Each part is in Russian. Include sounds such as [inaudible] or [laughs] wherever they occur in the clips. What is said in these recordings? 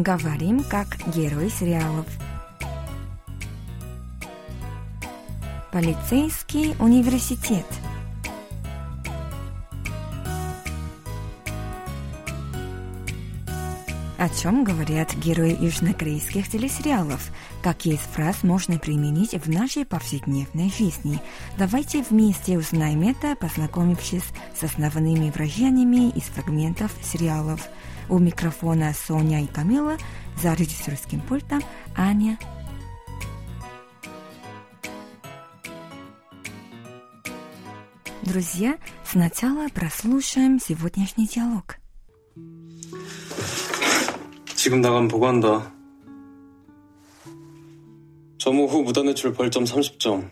Говорим как герой сериалов. Полицейский университет. О чем говорят герои южнокорейских телесериалов? Какие из фраз можно применить в нашей повседневной жизни? Давайте вместе узнаем это, познакомившись с основными выражениями из фрагментов сериалов. У микрофона Соня и Камила, за режиссерским пультом Аня Друзья, сначала прослушаем сегодняшний диалог. 지금 나가면 보고한다. 점호 후 무단외출 벌점 30점.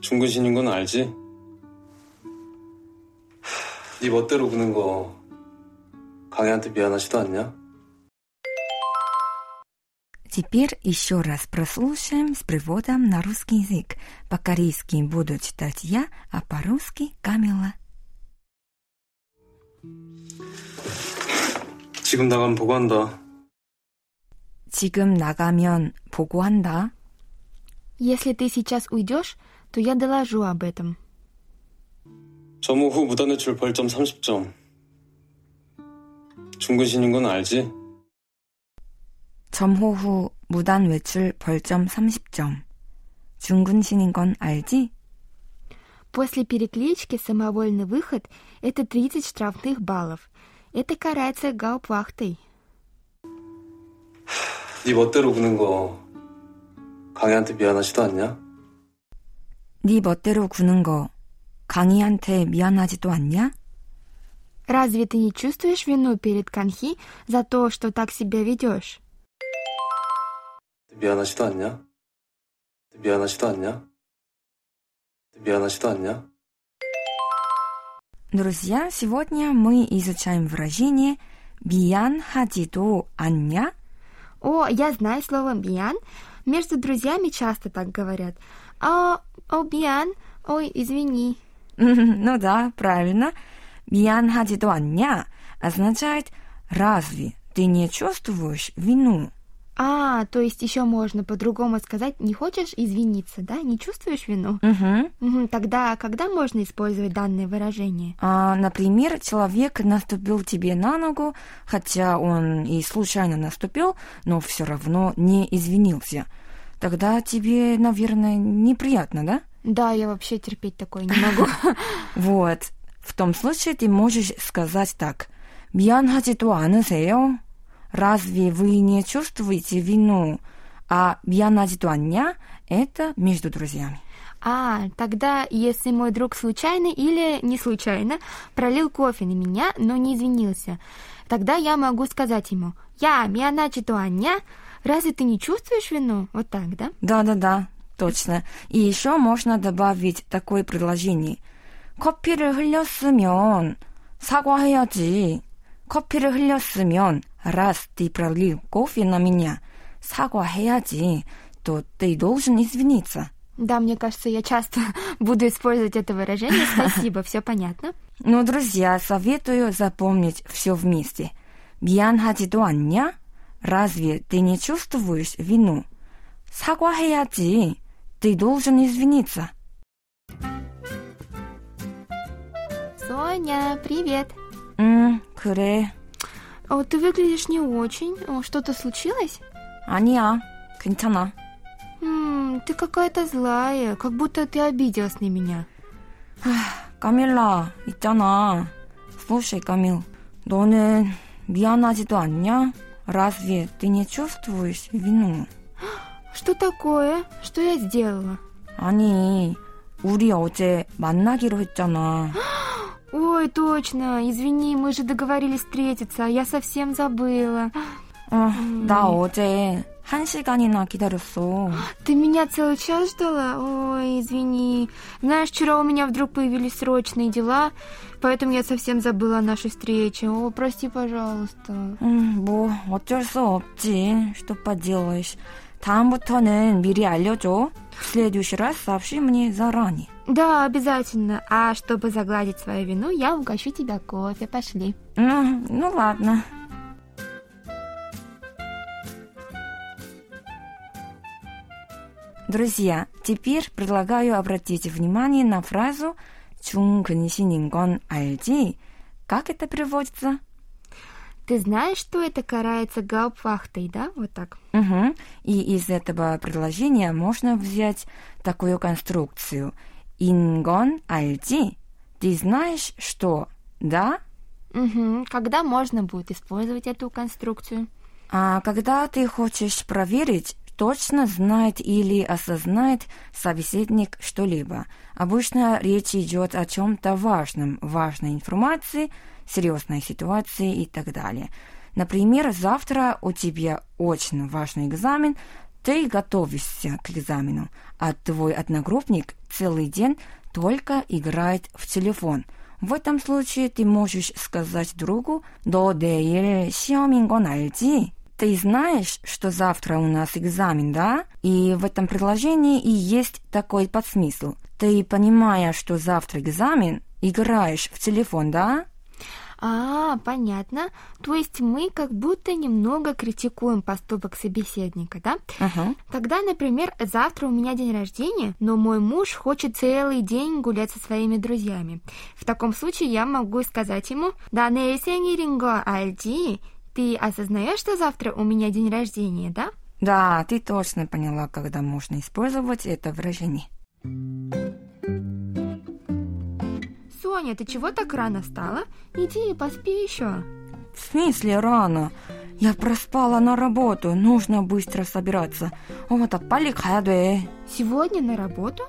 중근신인 건 알지? 네 멋대로 구는 거 강희한테 미안하지도 않냐? Теперь еще раз прослушаем с приводом на русский язык. По-корейски буду читать я, а по-русски Камила. 지금 나가면 보고한다. 지금 나가면 보고한다. Если ты сейчас уйдешь, то я доложу об этом. 점호 후 무단외출 벌점 30점. 중근신인 건 알지? 점호 후 무단 외출 벌점 30점. 중근신인 건 알지? После переклички самовольный выход – это 30 штрафных баллов. Это карается гаупвахтой. 네 멋대로 구는 거 강희한테 미안하지도 않냐? 네 멋대로 구는 거 강희한테 미안하지도 않냐? Разве ты не чувствуешь вину перед Канхи за то, что так себя ведешь? 미안하지도 않냐? 미안하지도 않냐? 미안하지도 않냐? Друзья, сегодня мы изучаем выражение «미안하지도 않냐?» О, я знаю слово «биян». Между друзьями часто так говорят. О, о, биян, ой, извини. [laughs] ну да, правильно. « 미안하지도 않냐?» означает «разве ты не чувствуешь вину?» А, то есть еще можно по-другому сказать, не хочешь извиниться, да? Не чувствуешь вину? Угу. Мгм, Тогда когда можно использовать данное выражение? А, например, человек наступил тебе на ногу, хотя он и случайно наступил, но все равно не извинился. Тогда тебе, наверное, неприятно, да? Да, я вообще терпеть такое не могу. [laughs] Вот. В том случае ты можешь сказать так. 미안하지도 않으세요? Разве вы не чувствуете вину? А 미안하지도 않냐? Это между друзьями. А, тогда, если мой друг случайно или не случайно пролил кофе на меня, но не извинился, тогда я могу сказать ему, «Я, 미안하지도 않냐? Разве ты не чувствуешь вину?» Вот так, да? Да-да-да, точно. И еще можно добавить такое предложение. 커피를 흘렸으면 사과해야지. 커피를 흘렸으면 раз ты пролил кофе на меня, 사과해야지, то ты должен извиниться. Да, мне кажется, я часто [laughs] буду использовать это выражение. Спасибо, все понятно. Но, друзья, советую запомнить все вместе. 미안하지도 않냐? Разве ты не чувствуешь вину? 사과해야지. Ты должен извиниться. Соня, привет. 응, 그래. О, ты выглядишь не очень. О, Что-то случилось? 아니야. 괜찮아. М, ты какая-то злая, как будто ты обиделась на меня. 까밀라, 있잖아. Слушай, Камил, 너는 미안하지도 않냐? Разве ты не чувствуешь вину? Что такое? Что я сделала? 아니, 우리 어제 만나기로 했잖아. Ой, точно, извини, мы же договорились встретиться, а я совсем забыла. 어, 나 어제 한 시간이나 기다렸어. Ты меня целый час ждала? Ой, извини. Знаешь, вчера у меня вдруг появились срочные дела, поэтому я совсем забыла о нашей встрече. О, прости, пожалуйста. 음, 뭐 어쩔 수 없지. Что поделаешь. 다음부터는 미리 알려줘. следующий раз сообщи мне заранее. Да, обязательно. А чтобы загладить свою вину, я угощу тебя кофе. Пошли. Ну, ну ладно. Друзья, теперь предлагаю обратить внимание на фразу «Чун кэнсинин гон альди». Как это переводится? Ты знаешь, что это карается гауптвахтой, да? Вот так. Угу. И из этого предложения можно взять такую конструкцию. Ингон альти. Ты знаешь, что? Да? Угу. Когда можно будет использовать эту конструкцию? А когда ты хочешь проверить, точно знает или осознает собеседник что-либо. Обычно речь идет о чем-то важном, важной информации – серьезной ситуации и так далее. Например, завтра у тебя очень важный экзамен, ты готовишься к экзамену, а твой одногруппник целый день только играет в телефон. В этом случае ты можешь сказать другу «너 내일 시험인 건 알지?» Ты знаешь, что завтра у нас экзамен, да? И в этом предложении и есть такой подсмысл. Ты, понимая, что завтра экзамен, играешь в телефон, да? А, понятно. То есть мы как будто немного критикуем поступок собеседника, да? Ага. Тогда, например, завтра у меня день рождения, но мой муж хочет целый день гулять со своими друзьями. В таком случае я могу сказать ему «Да, не сениринго, альди, ты осознаешь, что завтра у меня день рождения, да?» Да, ты точно поняла, когда можно использовать это выражение. Соня, ты чего так рано встала? Иди, поспи еще. В смысле рано? Я проспала на работу, нужно быстро собираться. 어머나 빨리 가야 돼. Сегодня на работу?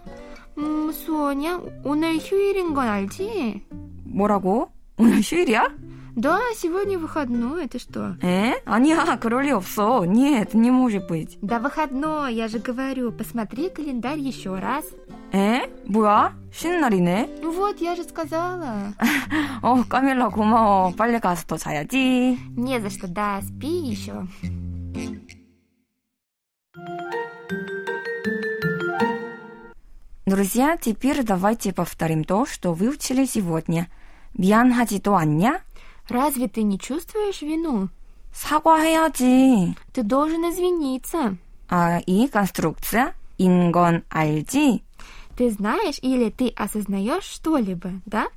음, Соня, 오늘 휴일인 건 알지? 뭐라고? 오늘 휴일이야? Да, сегодня выходной, ты что? 에? 아니야, 그럴 리 없어. Нет, не может быть. Да выходной, я же говорю, посмотри календарь еще раз. 에? 뭐야? 쉬는 날이네. Ну вот, я же сказала. [laughs] 어, 까밀라 고마워. 빨리 가서 더 자야지. Не за что, да, спи еще. Друзья, теперь давайте повторим то, что выучили сегодня. 미안하지도 않냐? Разве ты не чувствуешь вину? 사과해야지. Ты должен извиниться. 아, 이 конструкция 인건 알지? Ты знаешь или ты осознаешь что-либо, да?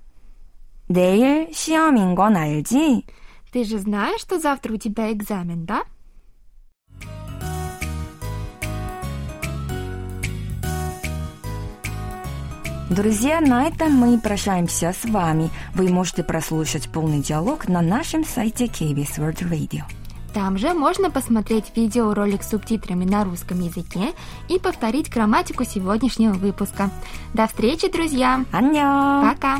내일 시험인 건 알지? Ты же знаешь, что завтра у тебя экзамен, да? Друзья, на этом мы прощаемся с вами. Вы можете прослушать полный диалог на нашем сайте KBS World Radio. Там же можно посмотреть видеоролик с субтитрами на русском языке и повторить грамматику сегодняшнего выпуска. До встречи, друзья! Пока!